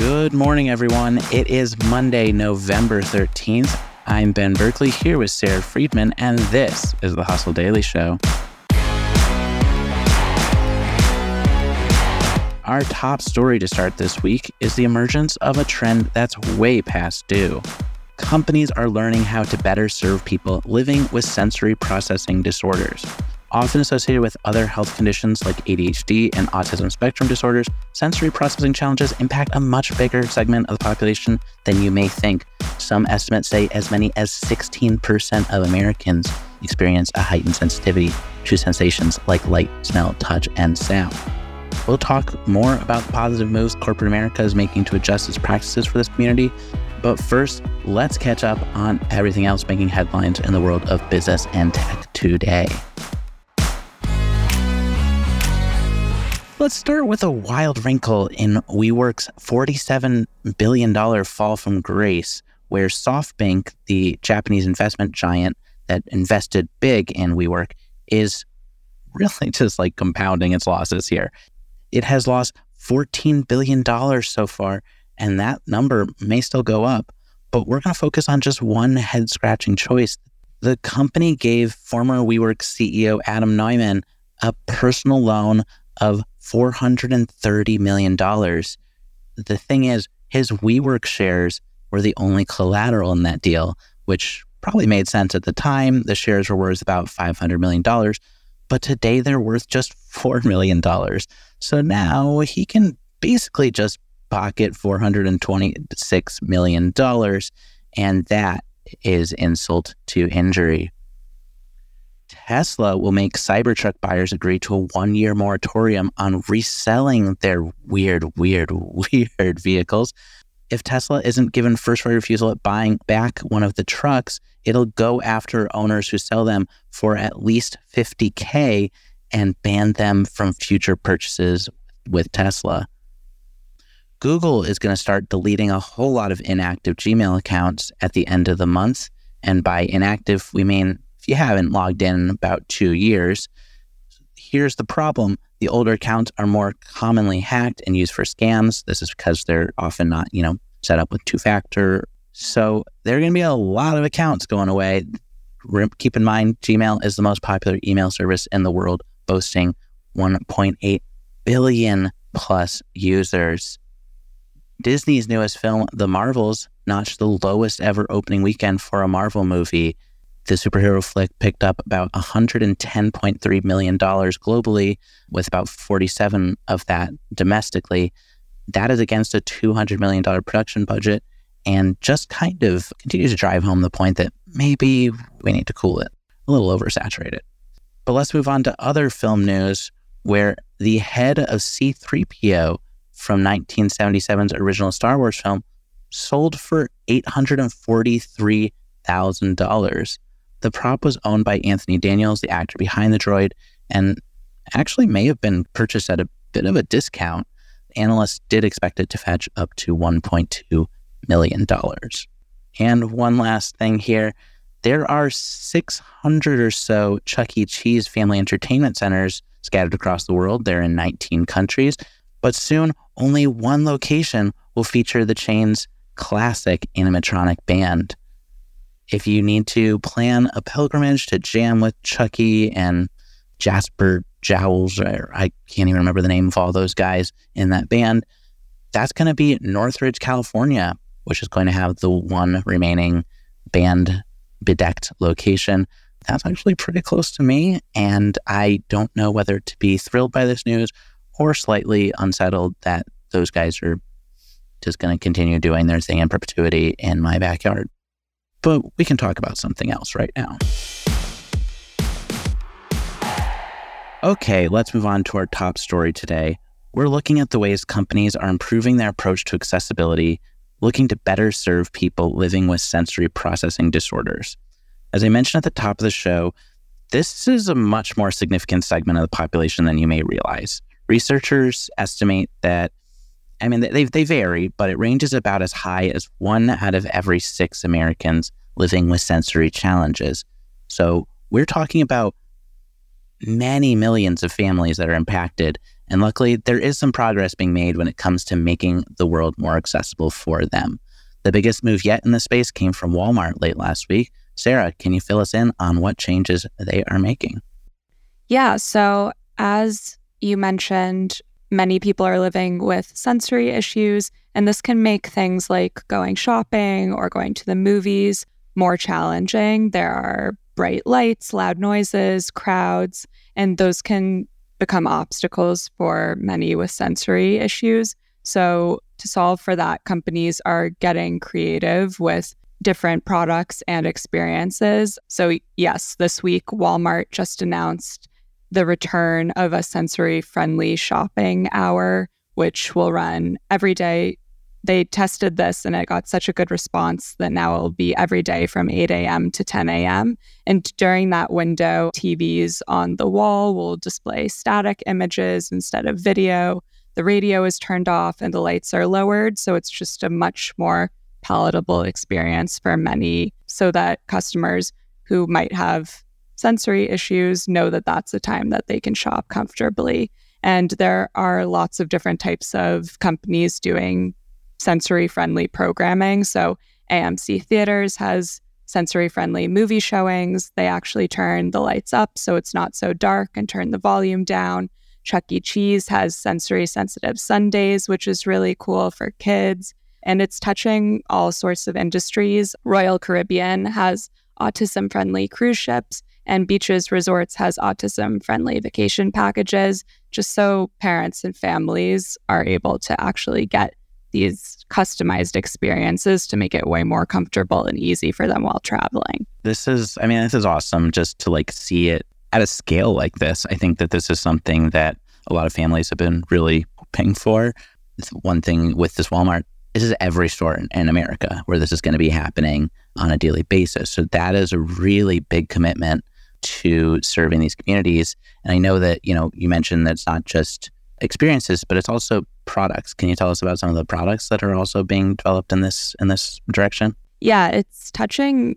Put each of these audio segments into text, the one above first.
Good morning, everyone. It is Monday, November 13th. I'm Ben Berkley here with Sara Friedman, and this is the Hustle Daily Show. Our top story to start this week is the emergence of a trend that's way past due. Companies are learning how to better serve people living with sensory processing disorders. Often associated with other health conditions like ADHD and autism spectrum disorders, sensory processing challenges impact a much bigger segment of the population than you may think. Some estimates say as many as 16% of Americans experience a heightened sensitivity to sensations like light, smell, touch, and sound. We'll talk more about the positive moves corporate America is making to adjust its practices for this community. But first, let's catch up on everything else making headlines in the world of business and tech today. Let's start with a wild wrinkle in WeWork's $47 billion fall from grace, where SoftBank, the Japanese investment giant that invested big in WeWork, is really just like compounding its losses here. It has lost $14 billion so far, and that number may still go up. But we're going to focus on just one head scratching choice. The company gave former WeWork CEO Adam Neumann a personal loan of $430 million. The thing is, his WeWork shares were the only collateral in that deal, which probably made sense at the time. The shares were worth about $500 million, but today they're worth just $4 million. So now he can basically just pocket $426 million, and that is insult to injury. Tesla will make Cybertruck buyers agree to a one year moratorium on reselling their weird, weird, weird vehicles. If Tesla isn't given first right refusal at buying back one of the trucks, it'll go after owners who sell them for at least 50K and ban them from future purchases with Tesla. Google is going to start deleting a whole lot of inactive Gmail accounts at the end of the month. And by inactive, we mean you haven't logged in in about two years, here's the problem. The older accounts are more commonly hacked and used for scams. This is because they're often not, you know, set up with two factor. So there are going to be a lot of accounts going away. Keep in mind, Gmail is the most popular email service in the world, boasting 1.8 billion plus users. Disney's newest film, The Marvels, notched the lowest ever opening weekend for a Marvel movie the superhero flick picked up about $110.3 million globally, with about 47 of that domestically. That is against a $200 million production budget and just kind of continues to drive home the point that maybe we need to cool it, a little oversaturated. But let's move on to other film news where the head of C3PO from 1977's original Star Wars film sold for $843,000. The prop was owned by Anthony Daniels, the actor behind the droid, and actually may have been purchased at a bit of a discount. Analysts did expect it to fetch up to $1.2 million. And one last thing here there are 600 or so Chuck E. Cheese family entertainment centers scattered across the world. They're in 19 countries, but soon only one location will feature the chain's classic animatronic band if you need to plan a pilgrimage to jam with Chucky and Jasper Jowls, or I can't even remember the name of all those guys in that band, that's going to be Northridge, California, which is going to have the one remaining band bedecked location. That's actually pretty close to me. And I don't know whether to be thrilled by this news or slightly unsettled that those guys are just going to continue doing their thing in perpetuity in my backyard. But we can talk about something else right now. Okay, let's move on to our top story today. We're looking at the ways companies are improving their approach to accessibility looking to better serve people living with sensory processing disorders. As I mentioned at the top of the show, this is a much more significant segment of the population than you may realize. Researchers estimate that, I mean, they, they vary, but it ranges about as high as one out of every six Americans living with sensory challenges. So we're talking about many millions of families that are impacted. And luckily, there is some progress being made when it comes to making the world more accessible for them. The biggest move yet in this space came from Walmart late last week. Sara, can you fill us in on what changes they are making? Yeah. So, as you mentioned, many people are living with sensory issues, and this can make things like going shopping or going to the movies more challenging. There are bright lights, loud noises, crowds, and those can become obstacles for many with sensory issues. So, to solve for that, companies are getting creative with different products and experiences. So, yes, this week, Walmart just announced the return of a sensory friendly shopping hour, which will run every day they tested this and it got such a good response that now it'll be every day from 8 a.m. to 10 a.m. And during that window, TVs on the wall will display static images instead of video. The radio is turned off and the lights are lowered. So it's just a much more palatable experience for many so that customers who might have sensory issues know that that's a time that they can shop comfortably. And there are lots of different types of companies doing sensory friendly programming. So AMC Theaters has sensory friendly movie showings. They actually turn the lights up so it's not so dark and turn the volume down. Chuck E. Cheese has sensory sensitive Sundays, which is really cool for kids. And it's touching all sorts of industries. Royal Caribbean has autism friendly cruise ships, and Beaches Resorts has autism friendly vacation packages, just so parents and families are able to actually get these customized experiences to make it way more comfortable and easy for them while traveling. This is, I mean, this is awesome just to like see it at a scale like this. I think that this is something that a lot of families have been really paying for. One thing with this Walmart, this is every store in, in America where this is going to be happening on a daily basis. So that is a really big commitment to serving these communities. And I know that, you know, you mentioned that it's not just experiences, but it's also products. Can you tell us about some of the products that are also being developed in this in this direction? Yeah, it's touching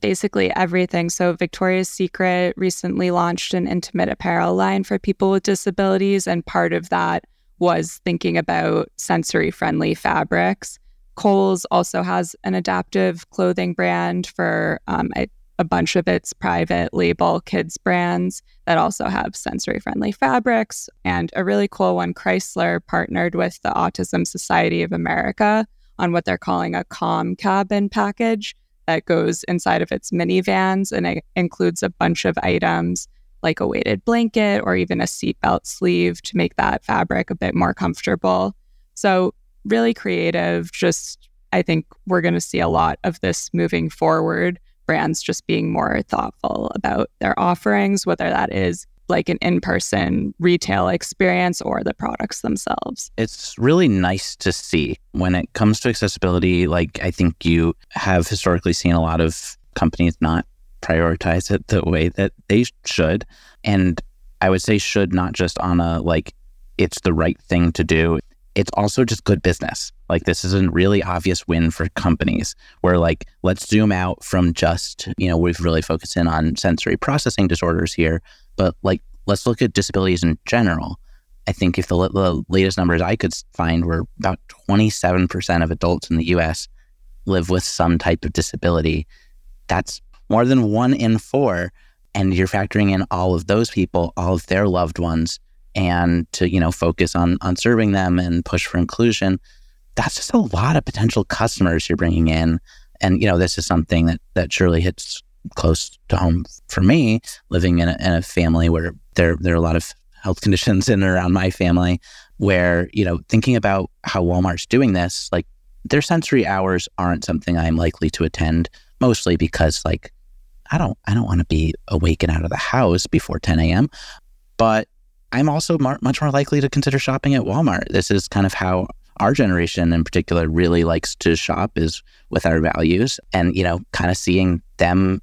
basically everything. So Victoria's Secret recently launched an intimate apparel line for people with disabilities and part of that was thinking about sensory friendly fabrics. Kohl's also has an adaptive clothing brand for um, I a bunch of its private label kids brands that also have sensory friendly fabrics. And a really cool one, Chrysler partnered with the Autism Society of America on what they're calling a calm cabin package that goes inside of its minivans and it includes a bunch of items like a weighted blanket or even a seatbelt sleeve to make that fabric a bit more comfortable. So, really creative. Just, I think we're going to see a lot of this moving forward brands just being more thoughtful about their offerings, whether that is like an in person retail experience or the products themselves. It's really nice to see when it comes to accessibility. Like, I think you have historically seen a lot of companies not prioritize it the way that they should. And I would say, should not just on a like, it's the right thing to do it's also just good business. Like this is a really obvious win for companies where like let's zoom out from just, you know, we've really focused in on sensory processing disorders here, but like let's look at disabilities in general. I think if the, the latest numbers I could find were about 27% of adults in the US live with some type of disability. That's more than one in four. And you're factoring in all of those people, all of their loved ones and to you know focus on on serving them and push for inclusion that's just a lot of potential customers you're bringing in. And you know this is something that that surely hits close to home for me living in a, in a family where there there are a lot of health conditions in and around my family where you know thinking about how walmart's doing this like their sensory hours aren't something i'm likely to attend mostly because like i don't i don't want to be awake and out of the house before 10 a.m but I'm also mar- much more likely to consider shopping at Walmart. This is kind of how our generation in particular really likes to shop is with our values and, you know, kind of seeing them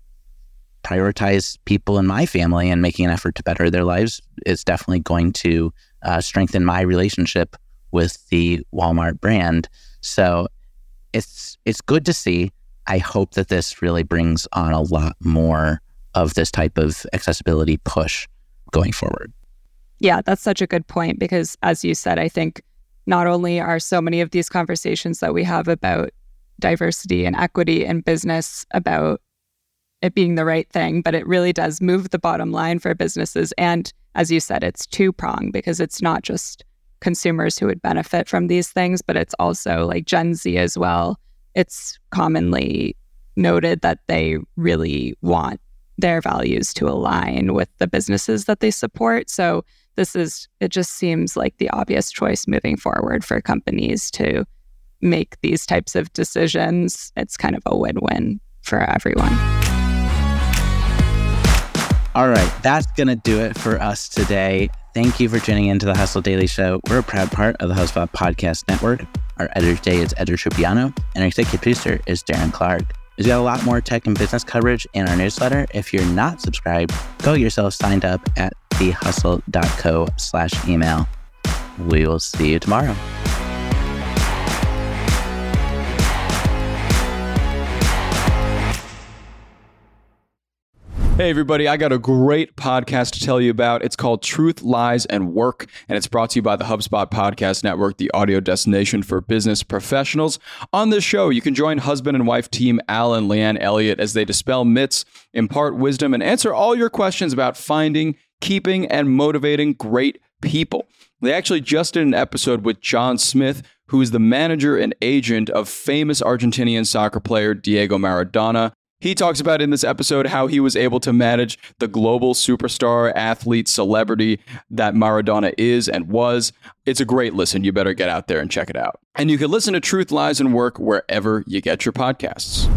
prioritize people in my family and making an effort to better their lives is definitely going to uh, strengthen my relationship with the Walmart brand. So it's it's good to see. I hope that this really brings on a lot more of this type of accessibility push going forward. Yeah, that's such a good point because as you said, I think not only are so many of these conversations that we have about diversity and equity in business about it being the right thing, but it really does move the bottom line for businesses. And as you said, it's two prong because it's not just consumers who would benefit from these things, but it's also like Gen Z as well. It's commonly noted that they really want their values to align with the businesses that they support. So this is, it just seems like the obvious choice moving forward for companies to make these types of decisions. It's kind of a win win for everyone. All right, that's going to do it for us today. Thank you for tuning in to the Hustle Daily Show. We're a proud part of the HubSpot Podcast Network. Our editor today is Edward Trupiano, and our executive producer is Darren Clarke. We've got a lot more tech and business coverage in our newsletter. If you're not subscribed, go yourself signed up at thehustle.co slash email. We will see you tomorrow. Hey, everybody, I got a great podcast to tell you about. It's called Truth, Lies, and Work, and it's brought to you by the HubSpot Podcast Network, the audio destination for business professionals. On this show, you can join husband and wife team Al and Leanne Elliott as they dispel myths, impart wisdom, and answer all your questions about finding, keeping, and motivating great people. They actually just did an episode with John Smith, who is the manager and agent of famous Argentinian soccer player Diego Maradona. He talks about in this episode how he was able to manage the global superstar, athlete, celebrity that Maradona is and was. It's a great listen. You better get out there and check it out. And you can listen to Truth, Lies, and Work wherever you get your podcasts.